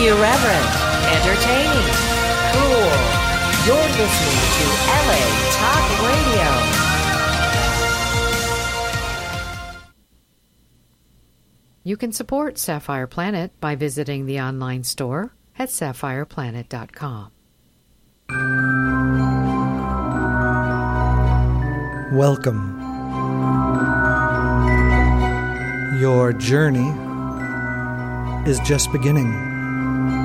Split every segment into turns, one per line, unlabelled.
Irreverent, entertaining, cool. You're listening to LA Talk Radio.
You can support Sapphire Planet by visiting the online store at sapphireplanet.com.
Welcome. Your journey is just beginning.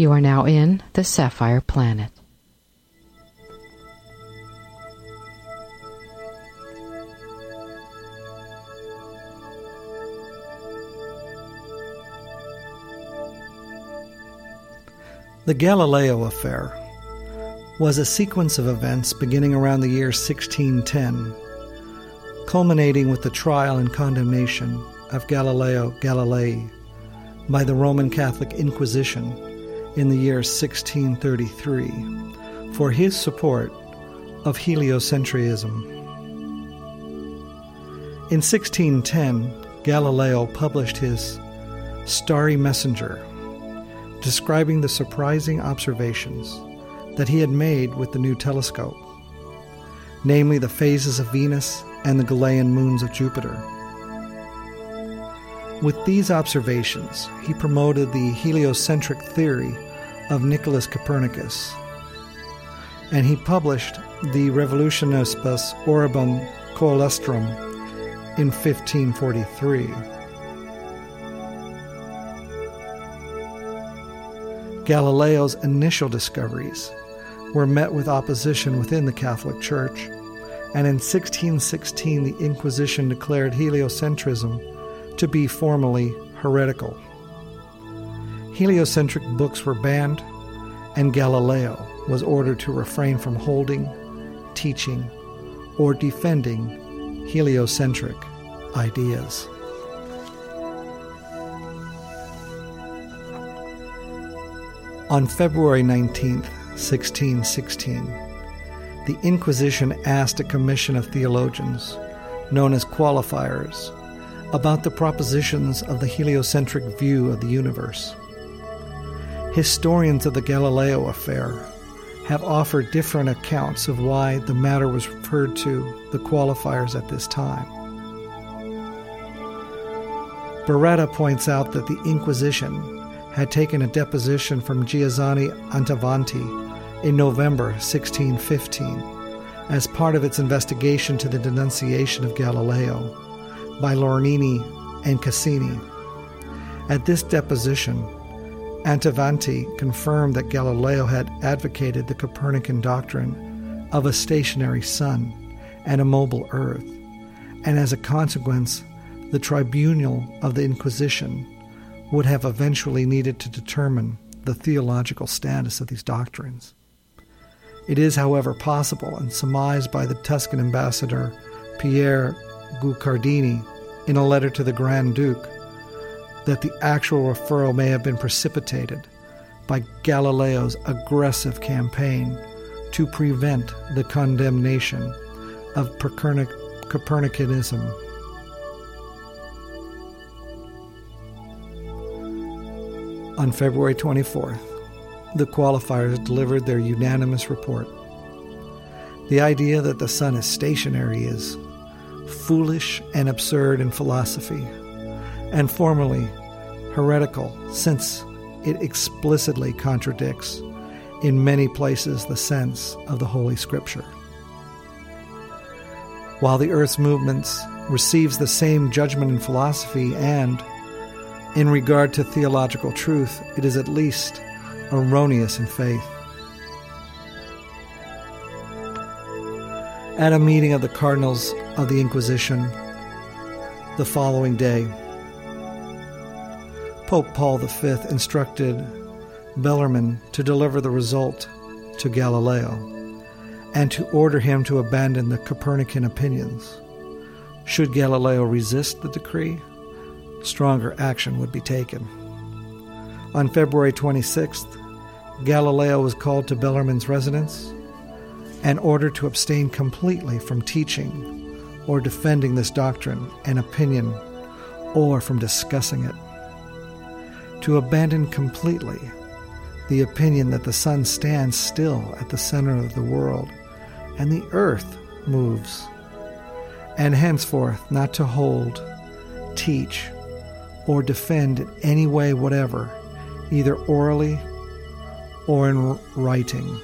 You are now in the Sapphire Planet.
The Galileo affair was a sequence of events beginning around the year 1610, culminating with the trial and condemnation of Galileo Galilei by the Roman Catholic Inquisition in the year 1633 for his support of heliocentrism. In 1610, Galileo published his Starry Messenger, describing the surprising observations that he had made with the new telescope, namely the phases of Venus and the Galilean moons of Jupiter. With these observations, he promoted the heliocentric theory of Nicholas Copernicus, and he published De Revolutionibus Orbium Coelestium in 1543. Galileo's initial discoveries were met with opposition within the Catholic Church, and in 1616 the Inquisition declared heliocentrism to be formally heretical. Heliocentric books were banned, and Galileo was ordered to refrain from holding, teaching, or defending heliocentric ideas. On February 19, 1616, the Inquisition asked a commission of theologians, known as qualifiers, about the propositions of the heliocentric view of the universe. Historians of the Galileo affair have offered different accounts of why the matter was referred to the qualifiers at this time. Beretta points out that the Inquisition had taken a deposition from Giovanni Attavanti in November 1615 as part of its investigation to the denunciation of Galileo by Lorini and Caccini. At this deposition, Attavanti confirmed that Galileo had advocated the Copernican doctrine of a stationary sun and a mobile earth, and as a consequence, the tribunal of the Inquisition would have eventually needed to determine the theological status of these doctrines. It is, however, possible and surmised by the Tuscan ambassador Pierre Guicciardini in a letter to the Grand Duke that the actual referral may have been precipitated by Galileo's aggressive campaign to prevent the condemnation of Copernicanism. On February 24th, the qualifiers delivered their unanimous report. The idea that the sun is stationary is foolish and absurd in philosophy, and formally heretical, since it explicitly contradicts, in many places, the sense of the Holy Scripture. While the Earth's movements receives the same judgment in philosophy and, in regard to theological truth, it is at least erroneous in faith. At a meeting of the cardinals of the Inquisition the following day, Pope Paul V instructed Bellarmine to deliver the result to Galileo and to order him to abandon the Copernican opinions. Should Galileo resist the decree, stronger action would be taken. On February 26th, Galileo was called to Bellarmine's residence and order to abstain completely from teaching or defending this doctrine and opinion or from discussing it to abandon completely the opinion that the sun stands still at the center of the world and the earth moves, and henceforth not to hold, teach, or defend in any way whatever, either orally or in writing.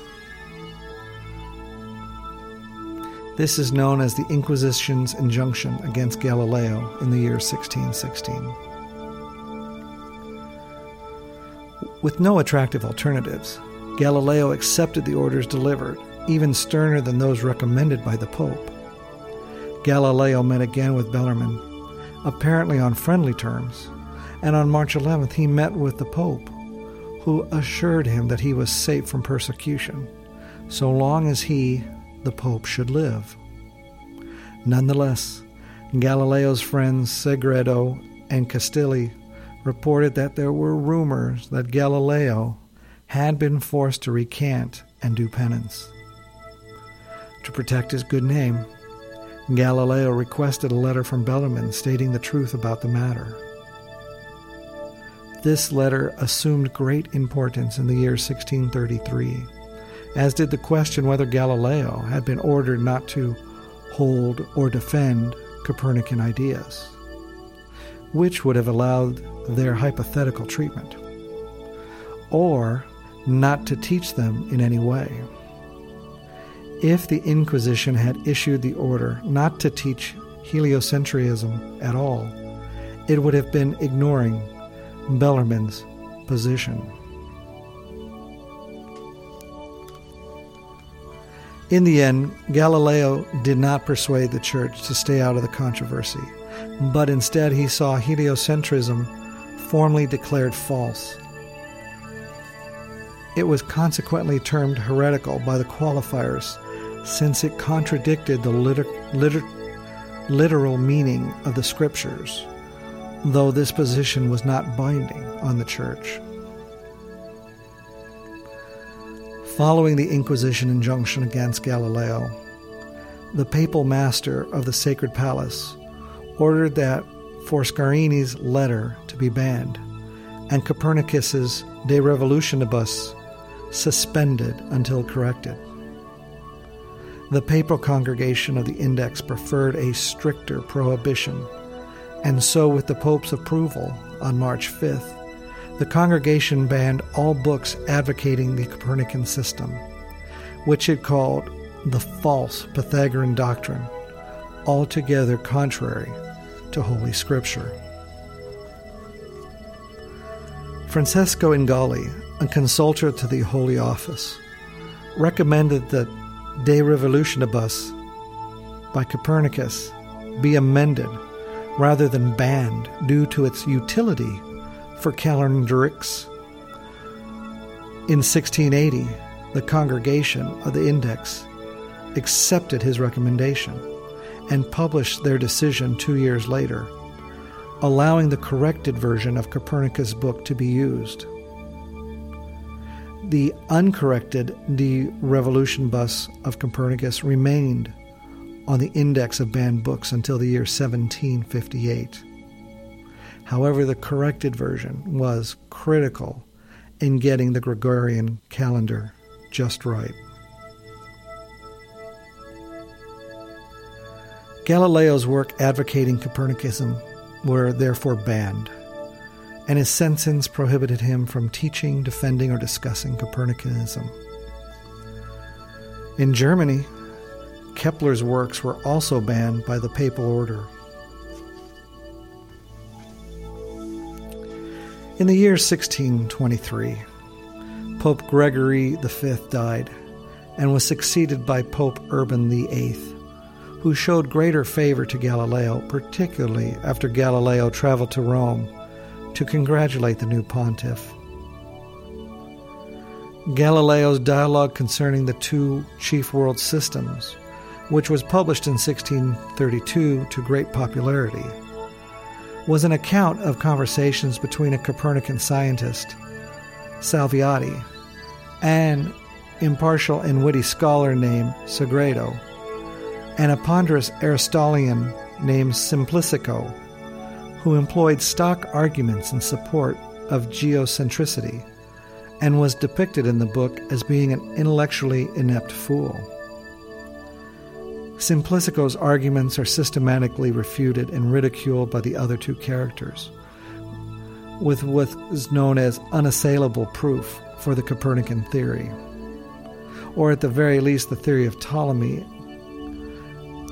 This is known as the Inquisition's injunction against Galileo in the year 1616. With no attractive alternatives, Galileo accepted the orders delivered, even sterner than those recommended by the Pope. Galileo met again with Bellarmine, apparently on friendly terms, and on March 11th he met with the Pope, who assured him that he was safe from persecution, so long as he, the Pope, should live. Nonetheless, Galileo's friends Sagredo and Castelli reported that there were rumors that Galileo had been forced to recant and do penance. To protect his good name, Galileo requested a letter from Bellarmine stating the truth about the matter. This letter assumed great importance in the year 1633, as did the question whether Galileo had been ordered not to hold or defend Copernican ideas which would have allowed their hypothetical treatment, or not to teach them in any way. If the Inquisition had issued the order not to teach heliocentrism at all, it would have been ignoring Bellarmine's position. In the end, Galileo did not persuade the Church to stay out of the controversy but instead he saw heliocentrism formally declared false. It was consequently termed heretical by the qualifiers since it contradicted the liter- liter- literal meaning of the scriptures, though this position was not binding on the church. Following the Inquisition injunction against Galileo, the papal master of the Sacred Palace ordered that Foscarini's letter to be banned and Copernicus's De Revolutionibus suspended until corrected. The papal congregation of the Index preferred a stricter prohibition, and so, with the Pope's approval on March 5th, the congregation banned all books advocating the Copernican system, which it called the false Pythagorean doctrine, altogether contrary to Holy Scripture. Francesco Ingoli, a consultor to the Holy Office, recommended that De Revolutionibus by Copernicus be amended rather than banned due to its utility for calendrics. In 1680, the congregation of the Index accepted his recommendation and published their decision two years later, allowing the corrected version of Copernicus' book to be used. The uncorrected De Revolutionibus of Copernicus remained on the index of banned books until the year 1758. However, the corrected version was critical in getting the Gregorian calendar just right. Galileo's work advocating Copernicism were therefore banned, and his sentence prohibited him from teaching, defending, or discussing Copernicanism. In Germany, Kepler's works were also banned by the papal order. In the year 1623, Pope Gregory V died and was succeeded by Pope Urban VIII, who showed greater favor to Galileo, particularly after Galileo traveled to Rome to congratulate the new pontiff. Galileo's dialogue concerning the two chief world systems, which was published in 1632 to great popularity, was an account of conversations between a Copernican scientist, Salviati, and impartial and witty scholar named Sagredo, and a ponderous Aristotelian named Simplicico, who employed stock arguments in support of geocentricity and was depicted in the book as being an intellectually inept fool. Simplicico's arguments are systematically refuted and ridiculed by the other two characters, with what is known as unassailable proof for the Copernican theory or at the very least the theory of Ptolemy.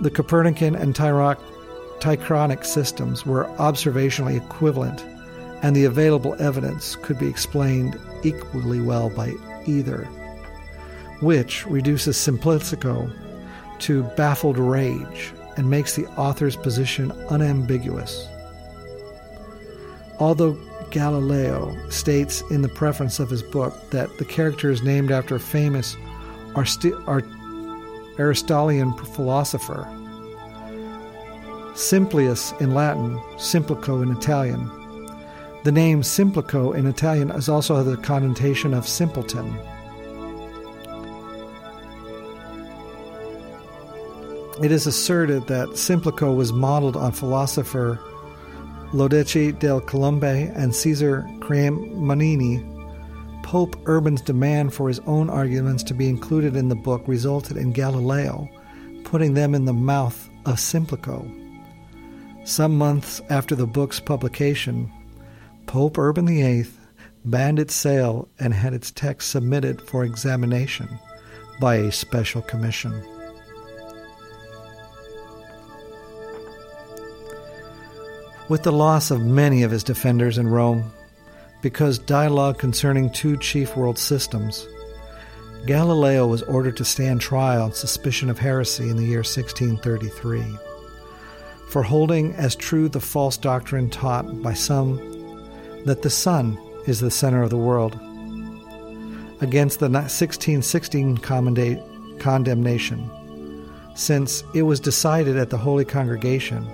The Copernican and Tychonic systems were observationally equivalent, and the available evidence could be explained equally well by either, which reduces Simplicico to baffled rage and makes the author's position unambiguous. Although Galileo states in the preface of his book that the character is named after a famous Aristotelian philosopher. Simplius in Latin, Simplico in Italian. The name Simplico in Italian is also the connotation of simpleton. It is asserted that Simplico was modeled on philosopher Lodovico del Colombe and Caesar Cremonini Pope Urban's demand for his own arguments to be included in the book resulted in Galileo putting them in the mouth of Simplico. Some months after the book's publication, Pope Urban VIII banned its sale and had its text submitted for examination by a special commission. With the loss of many of his defenders in Rome, because dialogue concerning two chief world systems. Galileo was ordered to stand trial on suspicion of heresy in the year 1633 for holding as true the false doctrine taught by some that the sun is the center of the world. Against the 1616 condemnation, since it was decided at the Holy Congregation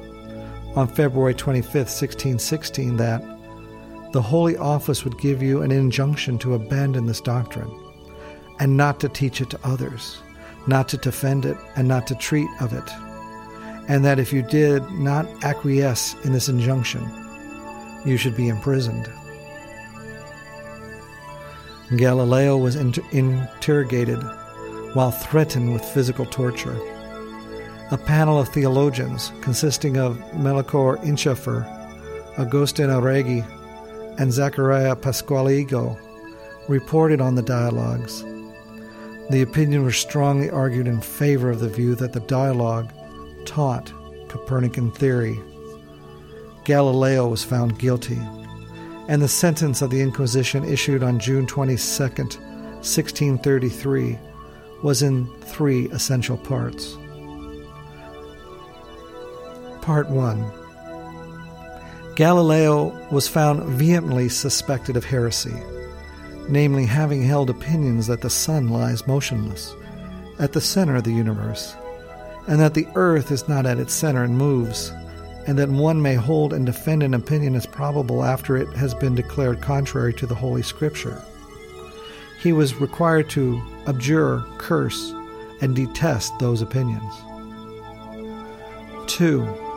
on February 25, 1616, that the Holy Office would give you an injunction to abandon this doctrine and not to teach it to others, not to defend it, and not to treat of it. And that if you did not acquiesce in this injunction, you should be imprisoned. Galileo was inter- interrogated while threatened with physical torture. A panel of theologians consisting of Melchior Inchofer, Agustin Oregi, and Zachariah Pasqualigo reported on the dialogues. The opinion was strongly argued in favor of the view that the dialogue taught Copernican theory. Galileo was found guilty, and the sentence of the Inquisition issued on June 22, 1633, was in three essential parts. Part 1 Galileo was found vehemently suspected of heresy, namely having held opinions that the sun lies motionless at the center of the universe, and that the earth is not at its center and moves, and that one may hold and defend an opinion as probable after it has been declared contrary to the Holy Scripture. He was required to abjure, curse, and detest those opinions. 2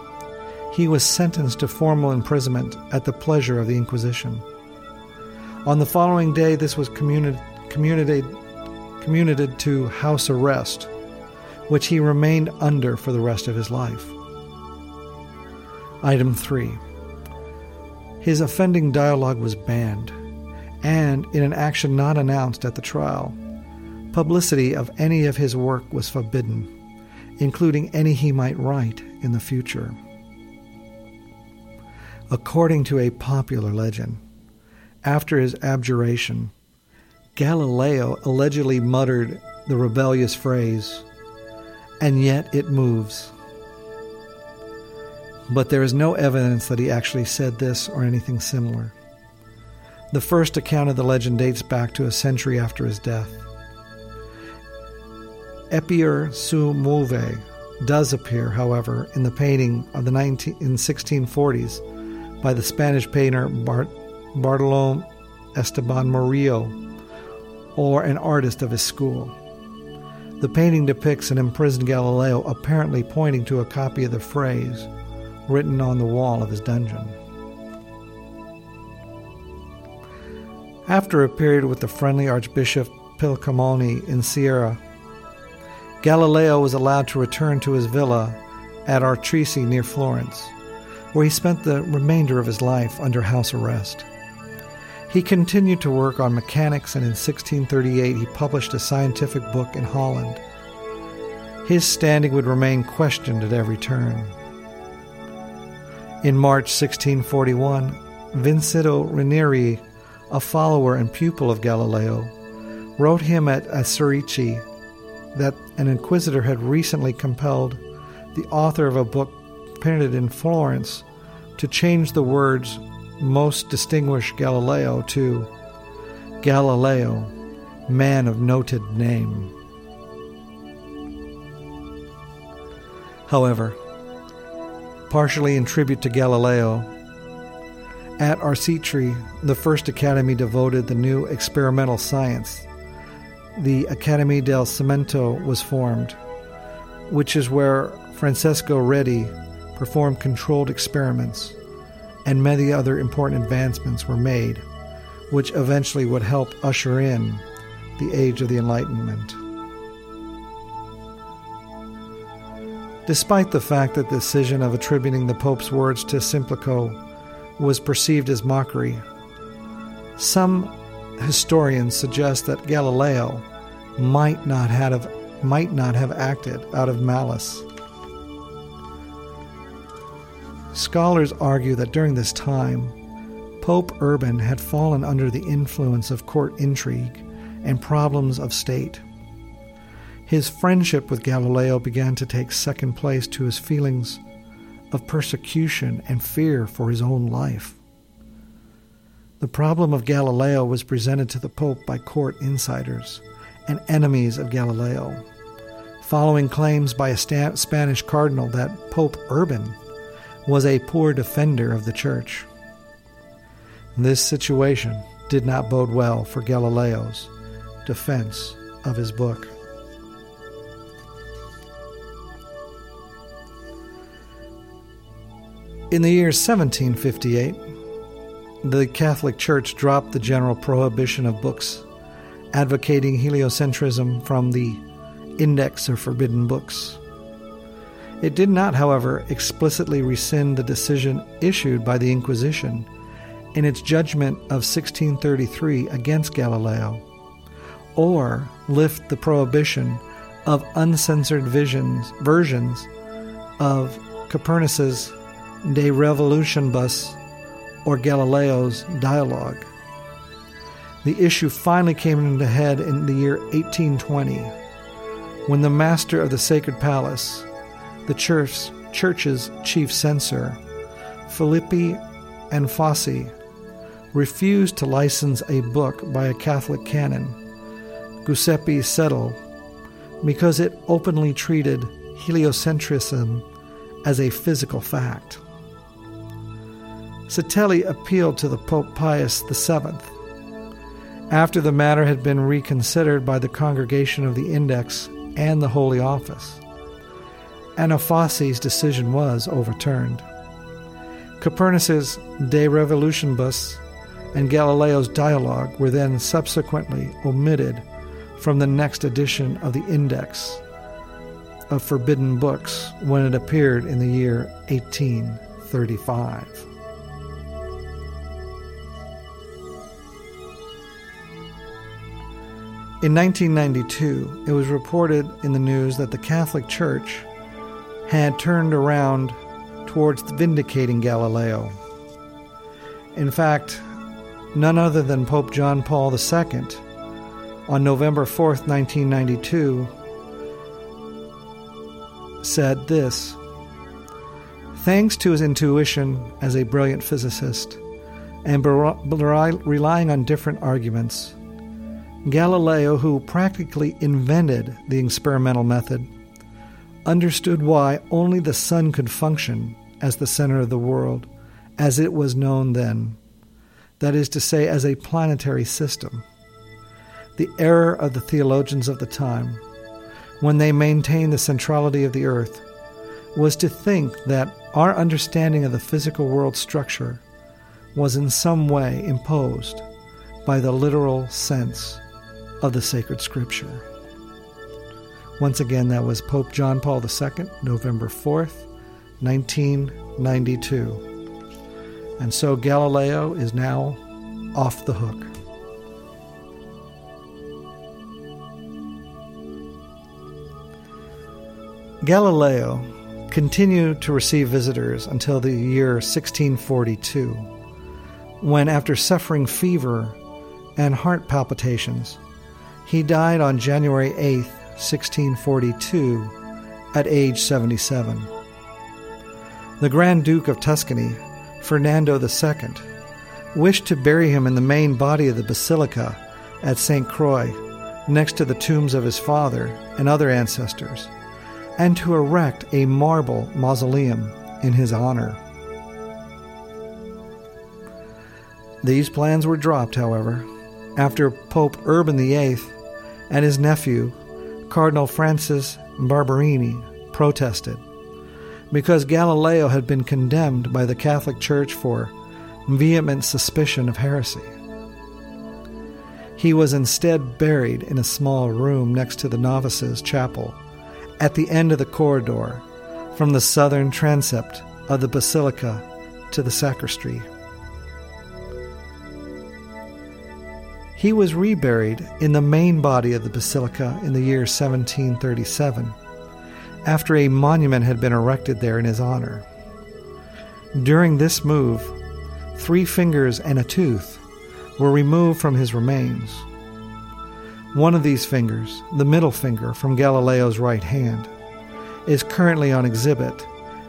he was sentenced to formal imprisonment at the pleasure of the Inquisition. On the following day, this was communicated to house arrest, which he remained under for the rest of his life. Item 3. His offending dialogue was banned, and in an action not announced at the trial, publicity of any of his work was forbidden, including any he might write in the future. According to a popular legend, after his abjuration, Galileo allegedly muttered the rebellious phrase, and yet it moves. But there is no evidence that he actually said this or anything similar. The first account of the legend dates back to a century after his death. Eppur si muove does appear, however, in the painting of the 19, in 1640s by the Spanish painter Bart, Bartolome Esteban Murillo, or an artist of his school. The painting depicts an imprisoned Galileo apparently pointing to a copy of the phrase written on the wall of his dungeon. After a period with the friendly Archbishop Piccolomini in Siena, Galileo was allowed to return to his villa at Arcetri near Florence, where he spent the remainder of his life under house arrest. He continued to work on mechanics, and in 1638 he published a scientific book in Holland. His standing would remain questioned at every turn. In March 1641, Vincito Ranieri, a follower and pupil of Galileo, wrote him at Arcetri that an inquisitor had recently compelled the author of a book printed in Florence to change the words most distinguished Galileo to Galileo, man of noted name. However, partially in tribute to Galileo, at Arcetri, the first academy devoted the new experimental science. The Academy del Cimento was formed, which is where Francesco Redi performed controlled experiments and many other important advancements were made, which eventually would help usher in the Age of the Enlightenment. Despite the fact that the decision of attributing the Pope's words to Simplico was perceived as mockery, some historians suggest that Galileo might not have, might not have acted out of malice. Scholars argue that during this time, Pope Urban had fallen under the influence of court intrigue and problems of state. His friendship with Galileo began to take second place to his feelings of persecution and fear for his own life. The problem of Galileo was presented to the Pope by court insiders and enemies of Galileo, following claims by a Spanish cardinal that Pope Urban was a poor defender of the church. This situation did not bode well for Galileo's defense of his book. In the year 1758, the Catholic Church dropped the general prohibition of books advocating heliocentrism from the Index of Forbidden Books. It did not, however, explicitly rescind the decision issued by the Inquisition in its judgment of 1633 against Galileo, or lift the prohibition of uncensored visions, versions of Copernicus's De Revolutionibus or Galileo's dialogue. The issue finally came into head in the year 1820 when the master of the Sacred Palace, the church, church's chief censor, Filippi and Fossi, refused to license a book by a Catholic canon, Giuseppe Settele, because it openly treated heliocentrism as a physical fact. Settele appealed to the Pope Pius VII. After the matter had been reconsidered by the Congregation of the Index and the Holy Office, Anfossi's decision was overturned. Copernicus's De Revolutionibus and Galileo's dialogue were then subsequently omitted from the next edition of the Index of Forbidden Books when it appeared in the year 1835. In 1992, it was reported in the news that the Catholic Church had turned around towards vindicating Galileo. In fact, none other than Pope John Paul II, on November 4th, 1992, said this Thanks to his intuition as a brilliant physicist and relying on different arguments, Galileo, who practically invented the experimental method, understood why only the sun could function as the center of the world, as it was known then, that is to say, as a planetary system. The error of the theologians of the time, when they maintained the centrality of the earth, was to think that our understanding of the physical world structure was in some way imposed by the literal sense of the sacred scripture. Once again, that was Pope John Paul II, November 4th, 1992. And so Galileo is now off the hook. Galileo continued to receive visitors until the year 1642, when, after suffering fever and heart palpitations, he died on January 8, 1642, at age 77. The Grand Duke of Tuscany, Fernando II, wished to bury him in the main body of the basilica at St. Croix, next to the tombs of his father and other ancestors, and to erect a marble mausoleum in his honor. These plans were dropped, however, after Pope Urban VIII and his nephew, Cardinal Francis Barberini, protested because Galileo had been condemned by the Catholic Church for vehement suspicion of heresy. He was instead buried in a small room next to the novices' chapel at the end of the corridor from the southern transept of the basilica to the sacristy. He was reburied in the main body of the basilica in the year 1737, after a monument had been erected there in his honor. During this move, three fingers and a tooth were removed from his remains. One of these fingers, the middle finger from Galileo's right hand, is currently on exhibit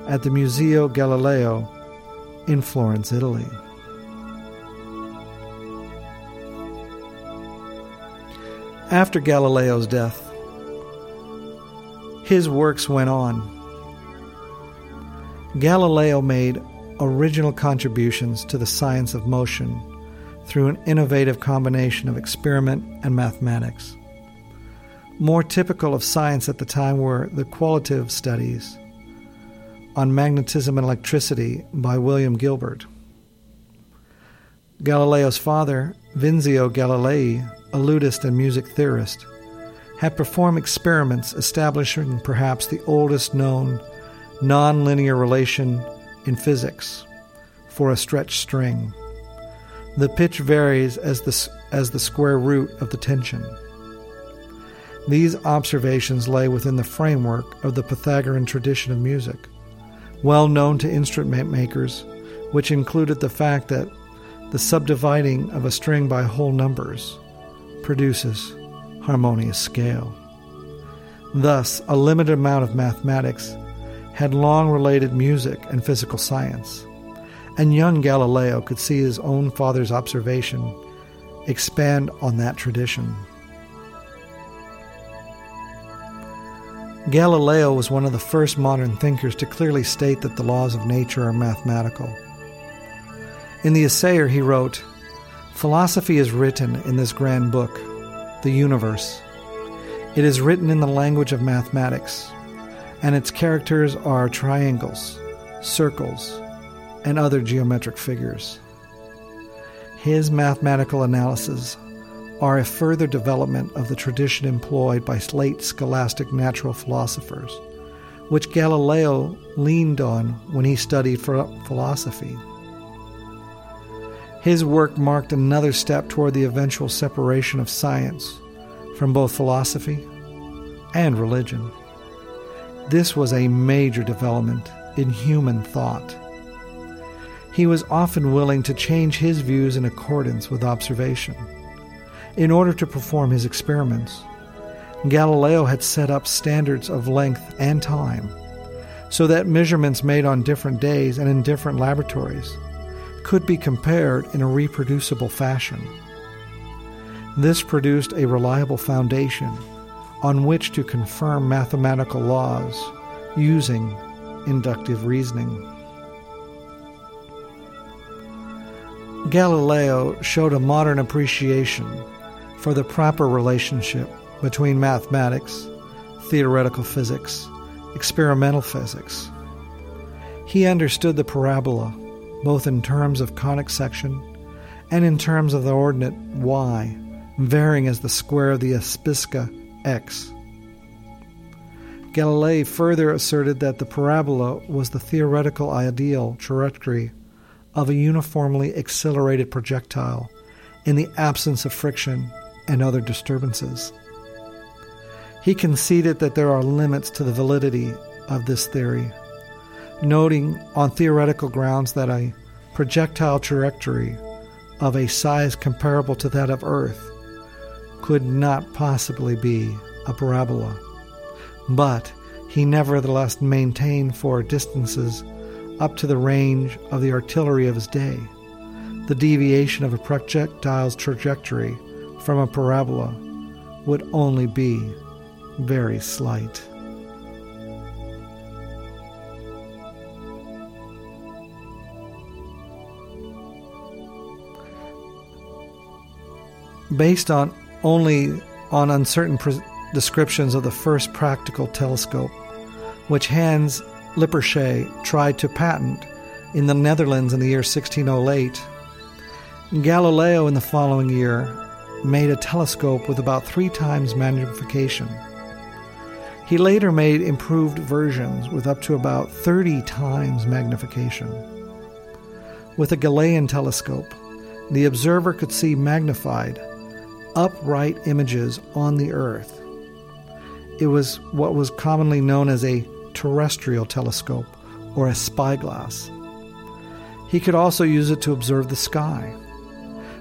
at the Museo Galileo in Florence, Italy. After Galileo's death, his works went on. Galileo made original contributions to the science of motion through an innovative combination of experiment and mathematics. More typical of science at the time were the qualitative studies on magnetism and electricity by William Gilbert. Galileo's father, Vincenzo Galilei, a ludist and music theorist, had performed experiments establishing perhaps the oldest known nonlinear relation in physics for a stretched string. The pitch varies as the, as the square root of the tension. These observations lay within the framework of the Pythagorean tradition of music, well known to instrument makers, which included the fact that the subdividing of a string by whole numbers produces harmonious scale. Thus, a limited amount of mathematics had long related music and physical science, and young Galileo could see his own father's observation expand on that tradition. Galileo was one of the first modern thinkers to clearly state that the laws of nature are mathematical. In the Assayer, he wrote, Philosophy is written in this grand book, the universe. It is written in the language of mathematics, and its characters are triangles, circles, and other geometric figures. His mathematical analyses are a further development of the tradition employed by late scholastic natural philosophers, which Galileo leaned on when he studied philosophy. His work marked another step toward the eventual separation of science from both philosophy and religion. This was a major development in human thought. He was often willing to change his views in accordance with observation. In order to perform his experiments, Galileo had set up standards of length and time so that measurements made on different days and in different laboratories could be compared in a reproducible fashion. This produced a reliable foundation on which to confirm mathematical laws using inductive reasoning. Galileo showed a modern appreciation for the proper relationship between mathematics, theoretical physics, experimental physics. He understood the parabola both in terms of conic section and in terms of the ordinate y, varying as the square of the abscissa x. Galilei further asserted that the parabola was the theoretical ideal trajectory of a uniformly accelerated projectile in the absence of friction and other disturbances. He conceded that there are limits to the validity of this theory, noting on theoretical grounds that a projectile trajectory of a size comparable to that of Earth could not possibly be a parabola. But he nevertheless maintained for distances up to the range of the artillery of his day the deviation of a projectile's trajectory from a parabola would only be very slight. Based on only on uncertain pre- descriptions of the first practical telescope, which Hans Lippershey tried to patent in the Netherlands in the year 1608, Galileo in the following year made a telescope with about three times magnification. He later made improved versions with up to about 30 times magnification. With a Galilean telescope, the observer could see magnified, upright images on the Earth. It was what was commonly known as a terrestrial telescope or a spyglass. He could also use it to observe the sky.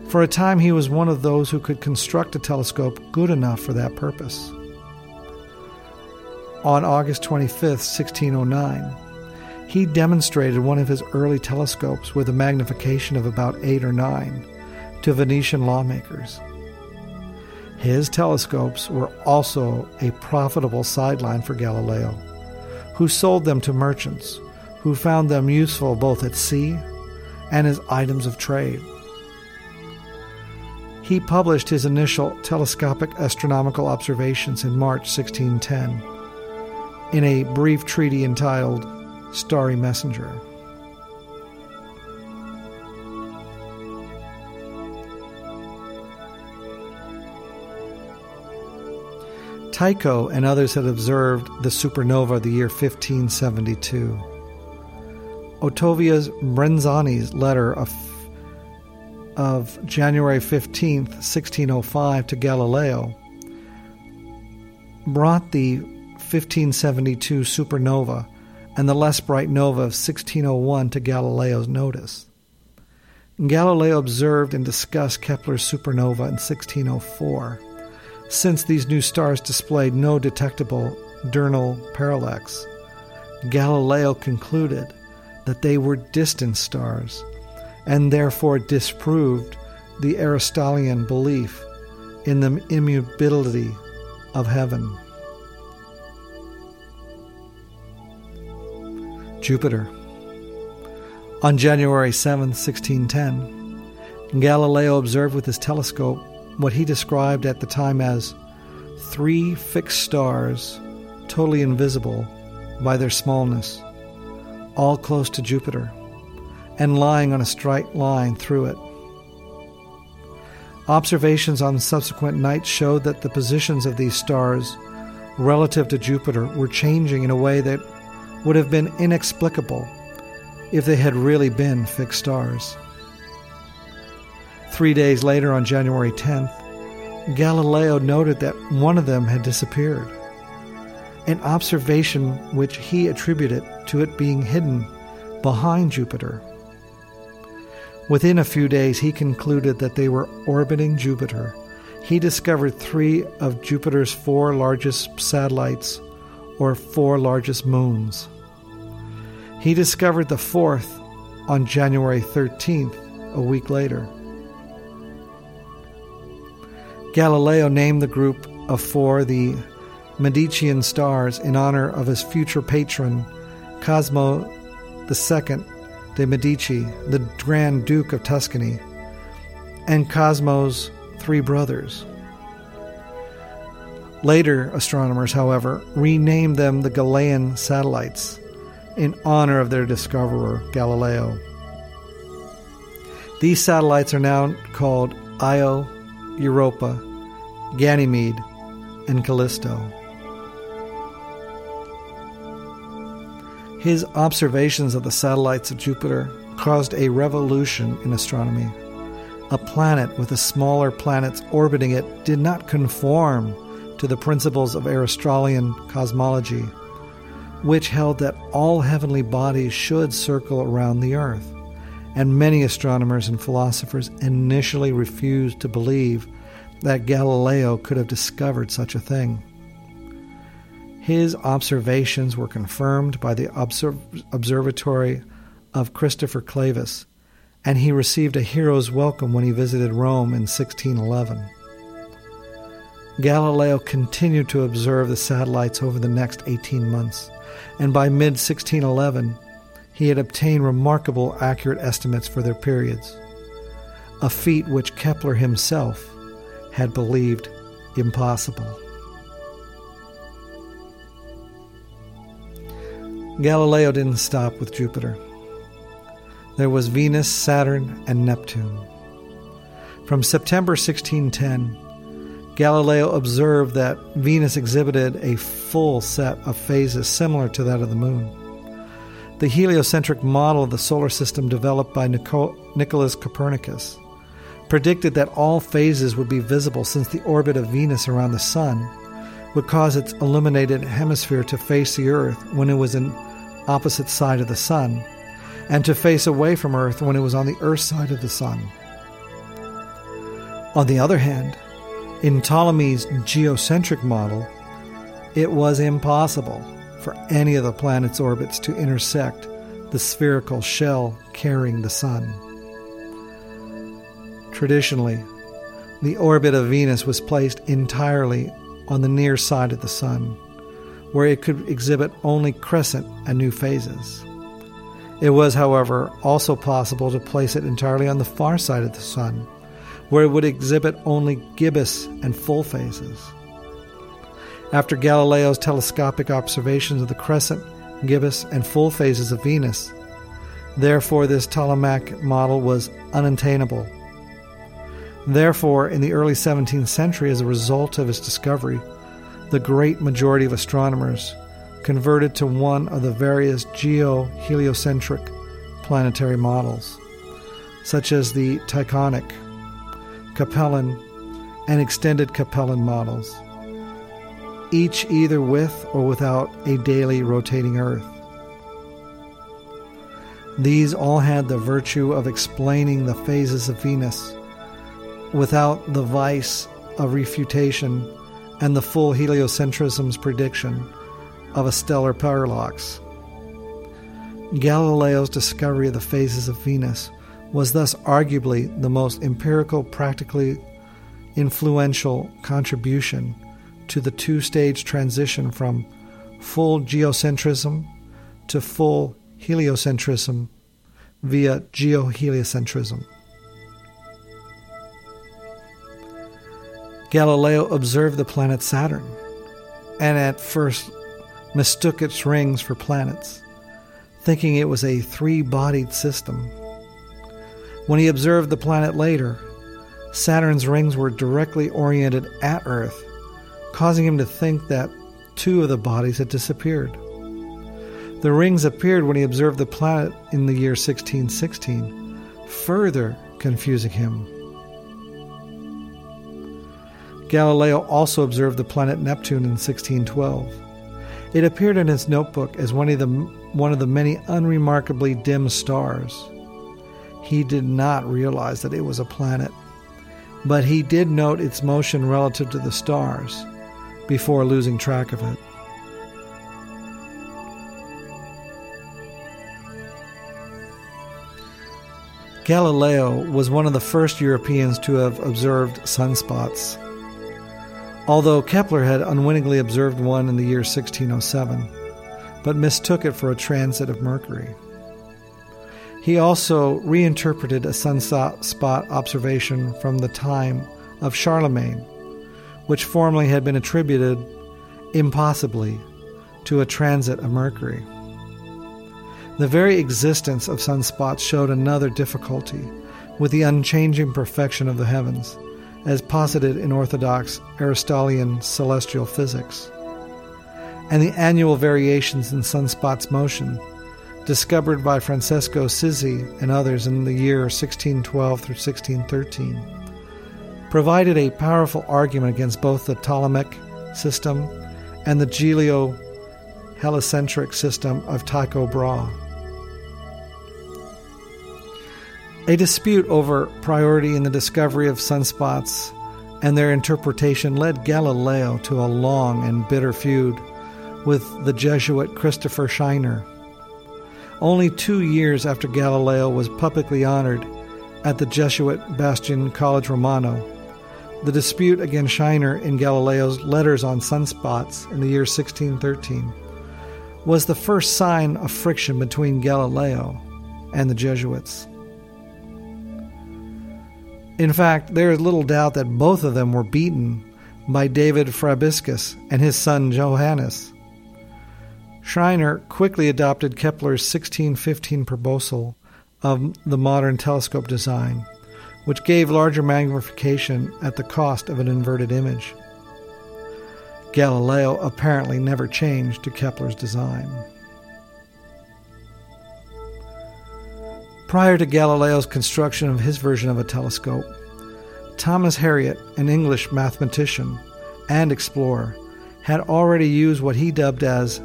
For a time, he was one of those who could construct a telescope good enough for that purpose. On August 25, 1609, he demonstrated one of his early telescopes with a magnification of about 8 or 9 to Venetian lawmakers. His telescopes were also a profitable sideline for Galileo, who sold them to merchants who found them useful both at sea and as items of trade. He published his initial telescopic astronomical observations in March 1610 in a brief treaty entitled Starry Messenger. Tycho and others had observed the supernova of the year 1572. Ottavius Brenzoni's letter of, of January 15, 1605 to Galileo brought the 1572 supernova and the less bright nova of 1601 to Galileo's notice. Galileo observed and discussed Kepler's supernova in 1604 since these new stars displayed no detectable diurnal parallax, Galileo concluded that they were distant stars and therefore disproved the Aristotelian belief in the immutability of heaven. Jupiter. On January 7, 1610, Galileo observed with his telescope what he described at the time as three fixed stars, totally invisible by their smallness, all close to Jupiter, and lying on a straight line through it. Observations on subsequent nights showed that the positions of these stars relative to Jupiter were changing in a way that would have been inexplicable if they had really been fixed stars. Three days later, on January 10th, Galileo noted that one of them had disappeared, an observation which he attributed to it being hidden behind Jupiter. Within a few days, he concluded that they were orbiting Jupiter. He discovered three of Jupiter's four largest satellites, or four largest moons. He discovered the fourth on January 13th, a week later. Galileo named the group of four the Medicean stars in honor of his future patron, Cosmo II de' Medici, the Grand Duke of Tuscany, and Cosmo's three brothers. Later astronomers, however, renamed them the Galilean satellites in honor of their discoverer, Galileo. These satellites are now called Io, Europa, Ganymede, and Callisto. His observations of the satellites of Jupiter caused a revolution in astronomy. A planet with the smaller planets orbiting it did not conform to the principles of Aristotelian cosmology, which held that all heavenly bodies should circle around the Earth. And many astronomers and philosophers initially refused to believe that Galileo could have discovered such a thing. His observations were confirmed by the observatory of Christopher Clavius, and he received a hero's welcome when he visited Rome in 1611. Galileo continued to observe the satellites over the next 18 months, and by mid 1611, he had obtained remarkable accurate estimates for their periods, a feat which Kepler himself had believed impossible. Galileo didn't stop with Jupiter. There was Venus, Saturn, and Neptune. From September 1610, Galileo observed that Venus exhibited a full set of phases similar to that of the Moon. The heliocentric model of the solar system developed by Nico- Nicholas Copernicus predicted that all phases would be visible since the orbit of Venus around the Sun would cause its illuminated hemisphere to face the Earth when it was in opposite side of the Sun, and to face away from Earth when it was on the Earth side of the Sun. On the other hand, in Ptolemy's geocentric model, it was impossible for any of the planet's orbits to intersect the spherical shell carrying the Sun. Traditionally, the orbit of Venus was placed entirely on the near side of the Sun, where it could exhibit only crescent and new phases. It was, however, also possible to place it entirely on the far side of the Sun, where it would exhibit only gibbous and full phases. After Galileo's telescopic observations of the crescent, gibbous, and full phases of Venus, therefore this Ptolemaic model was unattainable. Therefore, in the early 17th century, as a result of his discovery, the great majority of astronomers converted to one of the various geo heliocentric planetary models, such as the Tychonic, Capellan, and extended Capellan models, each either with or without a daily rotating Earth. These all had the virtue of explaining the phases of Venus without the vice of refutation and the full heliocentrism's prediction of a stellar parallax. Galileo's discovery of the phases of Venus was thus arguably the most empirical, practically influential contribution to the two stage transition from full geocentrism to full heliocentrism via geoheliocentrism. Galileo observed the planet Saturn and at first mistook its rings for planets, thinking it was a three bodied system. When he observed the planet later, Saturn's rings were directly oriented at Earth, causing him to think that two of the bodies had disappeared. The rings appeared when he observed the planet in the year 1616, further confusing him. Galileo also observed the planet Neptune in 1612. It appeared in his notebook as one of the, one of the many unremarkably dim stars. He did not realize that it was a planet, but he did note its motion relative to the stars before losing track of it. Galileo was one of the first Europeans to have observed sunspots although Kepler had unwittingly observed one in the year 1607, but mistook it for a transit of Mercury. He also reinterpreted a sunspot observation from the time of Charlemagne, which formerly had been attributed, impossibly, to a transit of Mercury. The very existence of sunspots showed another difficulty with the unchanging perfection of the heavens as posited in orthodox Aristotelian celestial physics, and the annual variations in sunspots' motion, discovered by Francesco Sizzi and others in the year 1612 through 1613, provided a powerful argument against both the Ptolemaic system and the geo heliocentric system of Tycho Brahe. A dispute over priority in the discovery of sunspots and their interpretation led Galileo to a long and bitter feud with the Jesuit Christopher Scheiner. Only two years after Galileo was publicly honored at the Jesuit Bastion Collegio Romano, the dispute against Scheiner in Galileo's Letters on Sunspots in the year 1613 was the first sign of friction between Galileo and the Jesuits. In fact, there is little doubt that both of them were beaten by David Fabricius and his son Johannes. Scheiner quickly adopted Kepler's 1615 proposal of the modern telescope design, which gave larger magnification at the cost of an inverted image. Galileo apparently never changed to Kepler's design. Prior to Galileo's construction of his version of a telescope, Thomas Harriot, an English mathematician and explorer, had already used what he dubbed as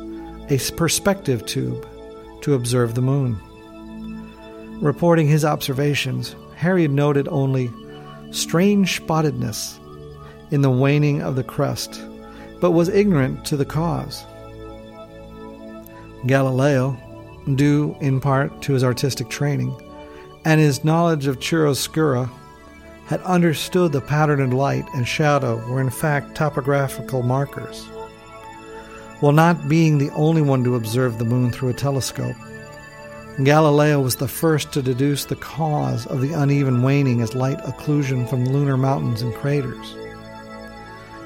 a perspective tube to observe the moon. Reporting his observations, Harriot noted only strange spottedness in the waning of the crust, but was ignorant to the cause. Galileo, due in part to his artistic training and his knowledge of chiaroscuro, had understood the pattern in light and shadow were in fact topographical markers. While not being the only one to observe the moon through a telescope, Galileo was the first to deduce the cause of the uneven waning as light occlusion from lunar mountains and craters.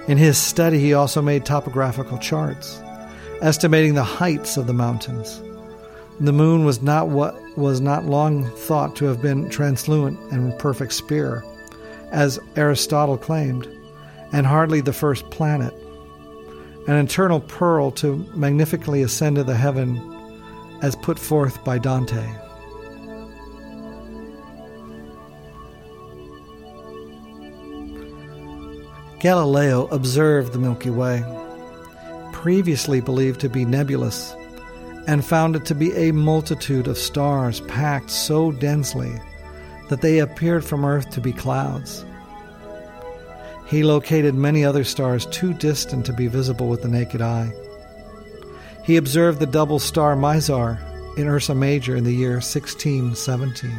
In his study, he also made topographical charts, estimating the heights of the mountains the moon was not what was not long thought to have been translucent and perfect sphere, as Aristotle claimed, and hardly the first planet, an eternal pearl to magnificently ascend to the heaven as put forth by Dante. Galileo observed the Milky Way, previously believed to be nebulous and found it to be a multitude of stars packed so densely that they appeared from Earth to be clouds. He located many other stars too distant to be visible with the naked eye. He observed the double star Mizar in Ursa Major in the year 1617.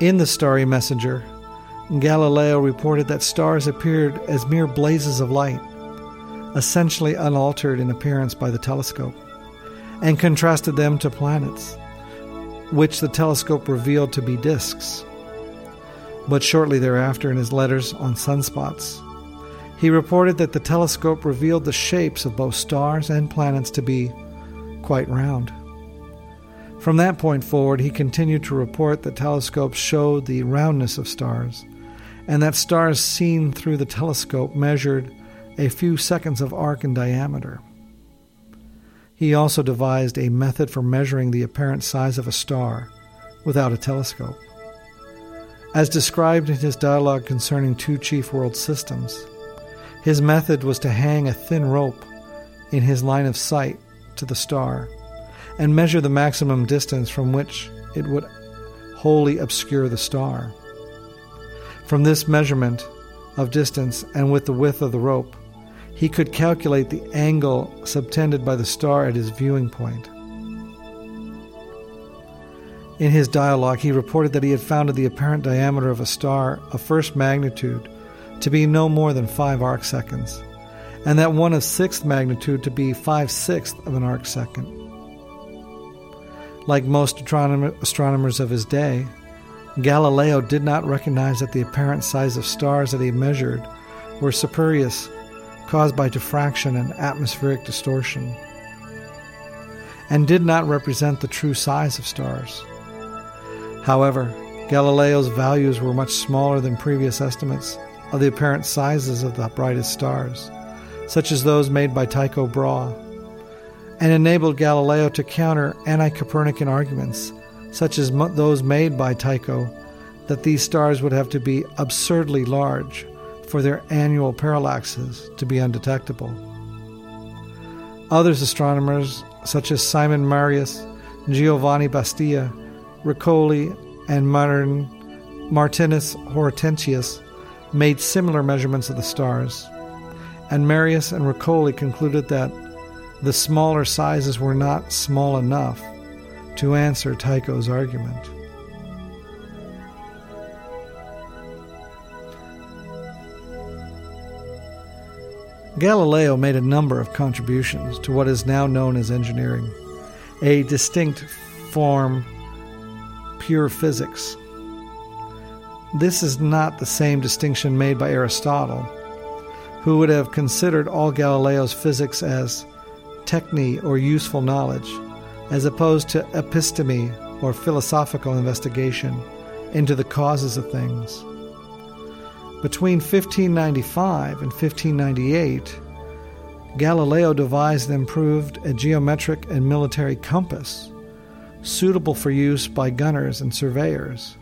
In the Starry Messenger, Galileo reported that stars appeared as mere blazes of light essentially unaltered in appearance by the telescope, and contrasted them to planets, which the telescope revealed to be disks. But shortly thereafter, in his letters on sunspots, he reported that the telescope revealed the shapes of both stars and planets to be quite round. From that point forward, he continued to report that telescopes showed the roundness of stars, and that stars seen through the telescope measured a few seconds of arc in diameter. He also devised a method for measuring the apparent size of a star without a telescope. As described in his dialogue concerning two chief world systems, his method was to hang a thin rope in his line of sight to the star and measure the maximum distance from which it would wholly obscure the star. From this measurement of distance and with the width of the rope, he could calculate the angle subtended by the star at his viewing point. In his dialogue, he reported that he had found the apparent diameter of a star of first magnitude to be no more than five arc seconds, and that one of sixth magnitude to be five sixths of an arc second. Like most astronomers of his day, Galileo did not recognize that the apparent size of stars that he measured were spurious, caused by diffraction and atmospheric distortion, and did not represent the true size of stars. However, Galileo's values were much smaller than previous estimates of the apparent sizes of the brightest stars, such as those made by Tycho Brahe, and enabled Galileo to counter anti Copernican arguments, such as those made by Tycho, that these stars would have to be absurdly large for their annual parallaxes to be undetectable. Others astronomers, such as Simon Marius, Giovanni Battista, Riccioli, and modern Martinus Hortensius made similar measurements of the stars, and Marius and Riccioli concluded that the smaller sizes were not small enough to answer Tycho's argument. Galileo made a number of contributions to what is now known as engineering, a distinct form pure physics. This is not the same distinction made by Aristotle, who would have considered all Galileo's physics as techne or useful knowledge, as opposed to episteme or philosophical investigation into the causes of things. Between 1595 and 1598, Galileo devised and improved a geometric and military compass suitable for use by gunners and surveyors.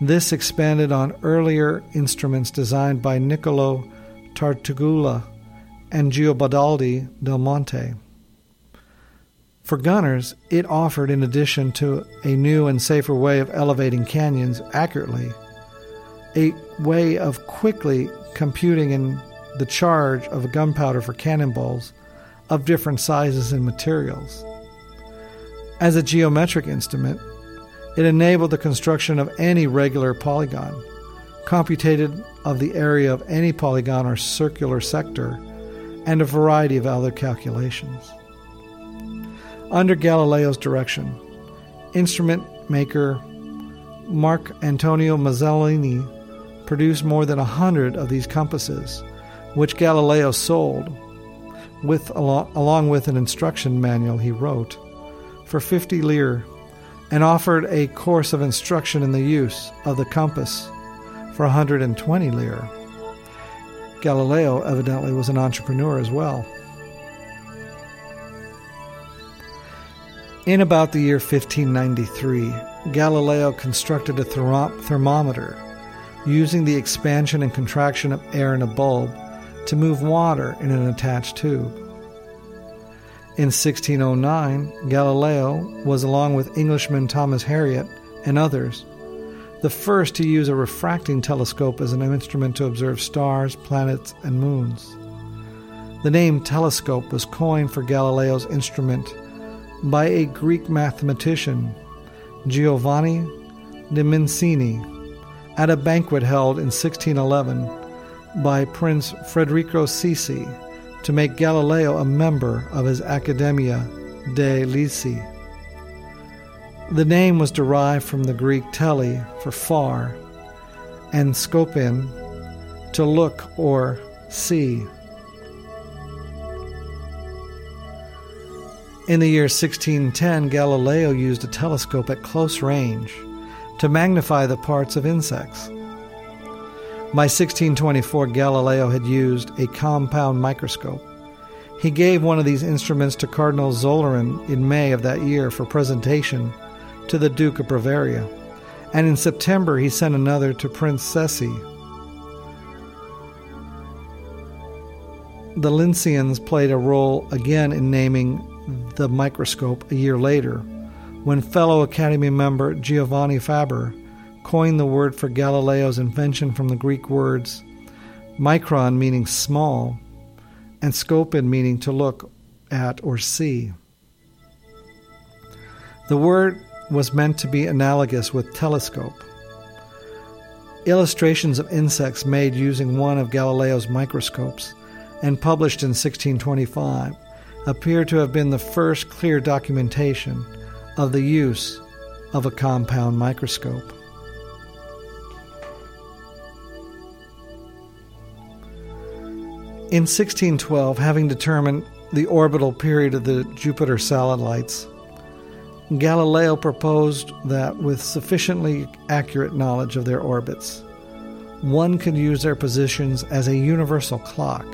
This expanded on earlier instruments designed by Niccolo Tartaglia and Guidobaldo del Monte. For gunners, it offered, in addition to a new and safer way of elevating canyons accurately, a way of quickly computing in the charge of gunpowder for cannonballs of different sizes and materials. As a geometric instrument, it enabled the construction of any regular polygon, computated of the area of any polygon or circular sector, and a variety of other calculations. Under Galileo's direction, instrument maker Marc Antonio Mazzoleni produced more than a hundred of these compasses, which Galileo sold, with, along with an instruction manual he wrote for 50 lire and offered a course of instruction in the use of the compass for 120 lire. Galileo evidently was an entrepreneur as well. In about the year 1593, Galileo constructed a thermometer using the expansion and contraction of air in a bulb to move water in an attached tube. In 1609, Galileo was, along with Englishman Thomas Harriot and others, the first to use a refracting telescope as an instrument to observe stars, planets, and moons. The name telescope was coined for Galileo's instrument by a Greek mathematician, Giovanni Demisiani, at a banquet held in 1611 by Prince Federico Cesi to make Galileo a member of his Academia dei Lincei. The name was derived from the Greek tele for far and skopein to look or see. In the year 1610, Galileo used a telescope at close range to magnify the parts of insects. By 1624, Galileo had used a compound microscope. He gave one of these instruments to Cardinal Zollern in May of that year for presentation to the Duke of Bavaria, and in September he sent another to Prince Cesi. The Linceans played a role again in naming the microscope a year later, when fellow Academy member Giovanni Faber coined the word for Galileo's invention from the Greek words micron meaning small and skopein meaning to look at or see. The word was meant to be analogous with telescope. Illustrations of insects made using one of Galileo's microscopes and published in 1625 appear to have been the first clear documentation of the use of a compound microscope. In 1612, having determined the orbital period of the Jupiter satellites, Galileo proposed that with sufficiently accurate knowledge of their orbits, one could use their positions as a universal clock,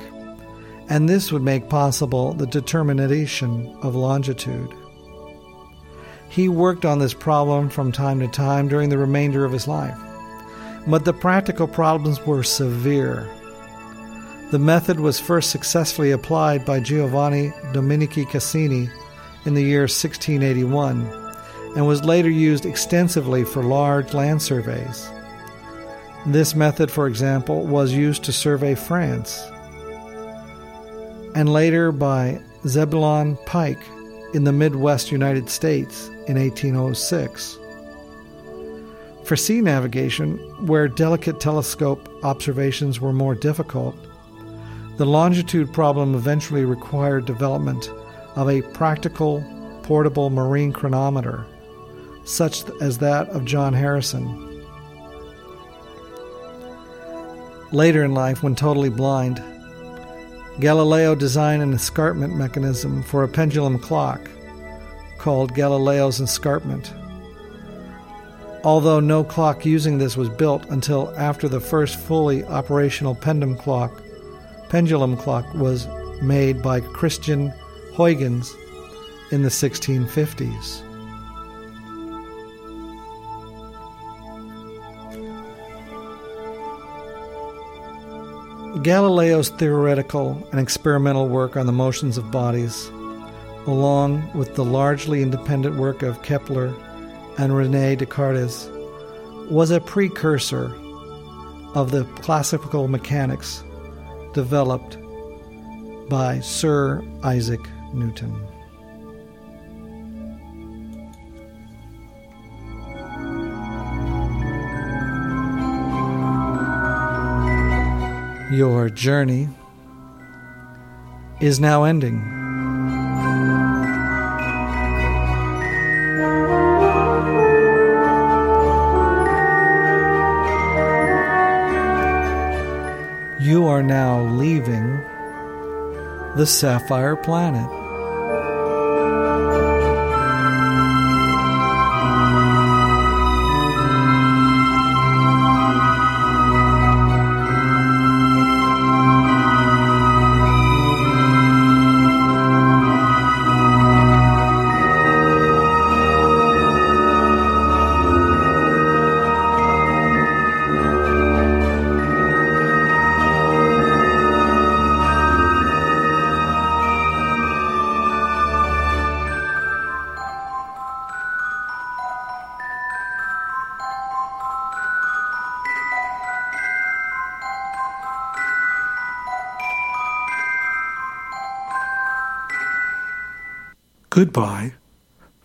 and this would make possible the determination of longitude. He worked on this problem from time to time during the remainder of his life, but the practical problems were severe. The method was first successfully applied by Giovanni Domenico Cassini in the year 1681 and was later used extensively for large land surveys. This method, for example, was used to survey France, and later by Zebulon Pike in the Midwest United States in 1806. For sea navigation, where delicate telescope observations were more difficult, the longitude problem eventually required development of a practical, portable marine chronometer, such as that of John Harrison. Later in life, when totally blind, Galileo designed an escapement mechanism for a pendulum clock called Galileo's escapement. Although no clock using this was built until after the first fully operational pendulum clock, pendulum clock was made by Christian Huygens in the 1650s. Galileo's theoretical and experimental work on the motions of bodies, along with the largely independent work of Kepler and Rene Descartes, was a precursor of the classical mechanics developed by Sir Isaac Newton. Your journey is now ending. You are now leaving the Sapphire Planet.